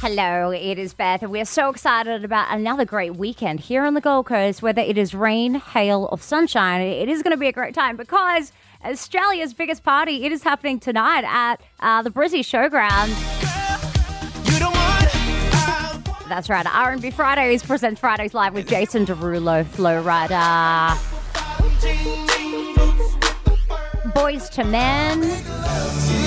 Hello, it is Beth, and we're so excited about another great weekend here on the Gold Coast. Whether it is rain, hail, or sunshine, it is going to be a great time because Australia's biggest party it is happening tonight at uh, the Brizzy Showground. That's right. R&B Fridays presents Fridays live with Jason Derulo, Flo Rida, Boyz II Men.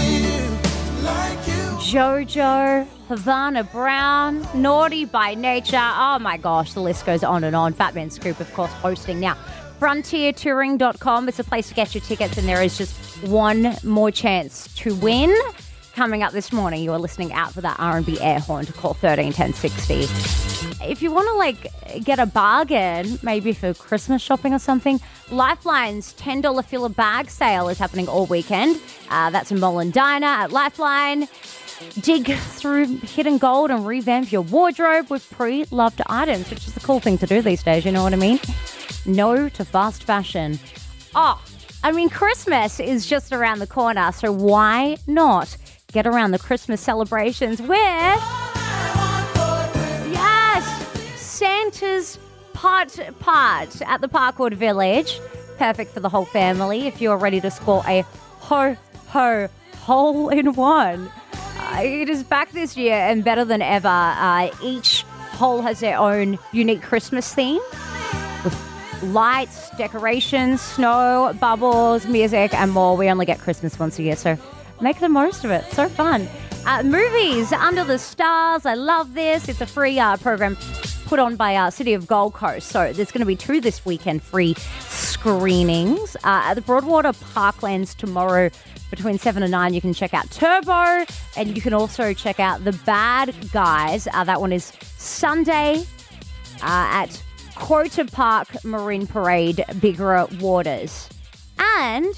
Jojo, Havana Brown, Naughty by Nature. Oh my gosh, the list goes on and on. Fatman Scoop, of course, hosting now. FrontierTouring.com is a place to get your tickets, and there is just one more chance to win. Coming up this morning, you are listening out for that R&B air horn to call 13 1060. If you want to like get a bargain, maybe for Christmas shopping or something, Lifeline's $10 filler bag sale is happening all weekend. Uh, that's in Molendinar at Lifeline. Dig through hidden gold and revamp your wardrobe with pre loved items, which is the cool thing to do these days, you know what I mean? No to fast fashion. Oh, I mean, Christmas is just around the corner, so why not get around the Christmas celebrations with. Yes! Santa's Putt Putt at the Parkwood Village. Perfect for the whole family if you're ready to score a ho ho hole in one. Uh, it is back this year and better than ever. Uh, each hole has their own unique Christmas theme lights, decorations, snow, bubbles, music, and more. We only get Christmas once a year, so make the most of it. So fun. Uh, movies Under the Stars. I love this. It's a free uh, program put on by uh, City of Gold Coast. So there's going to be two this weekend free screenings uh, at the Broadwater Parklands tomorrow between 7 and 9 you can check out turbo and you can also check out the bad guys uh, that one is sunday uh, at quota park marine parade Biggera Waters and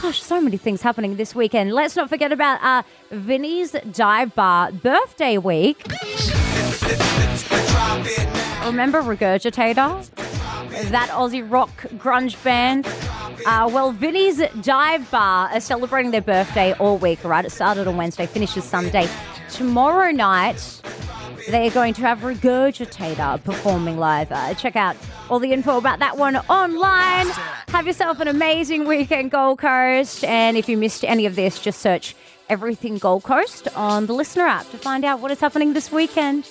gosh so many things happening this weekend let's not forget about uh, vinny's dive bar birthday week remember regurgitator that aussie rock grunge band uh, well, Vinny's Dive Bar are celebrating their birthday all week, right? It started on Wednesday, finishes Sunday. Tomorrow night, they are going to have Regurgitator performing live. Uh, check out all the info about that one online. Have yourself an amazing weekend, Gold Coast. And if you missed any of this, just search Everything Gold Coast on the LiSTNR app to find out what is happening this weekend.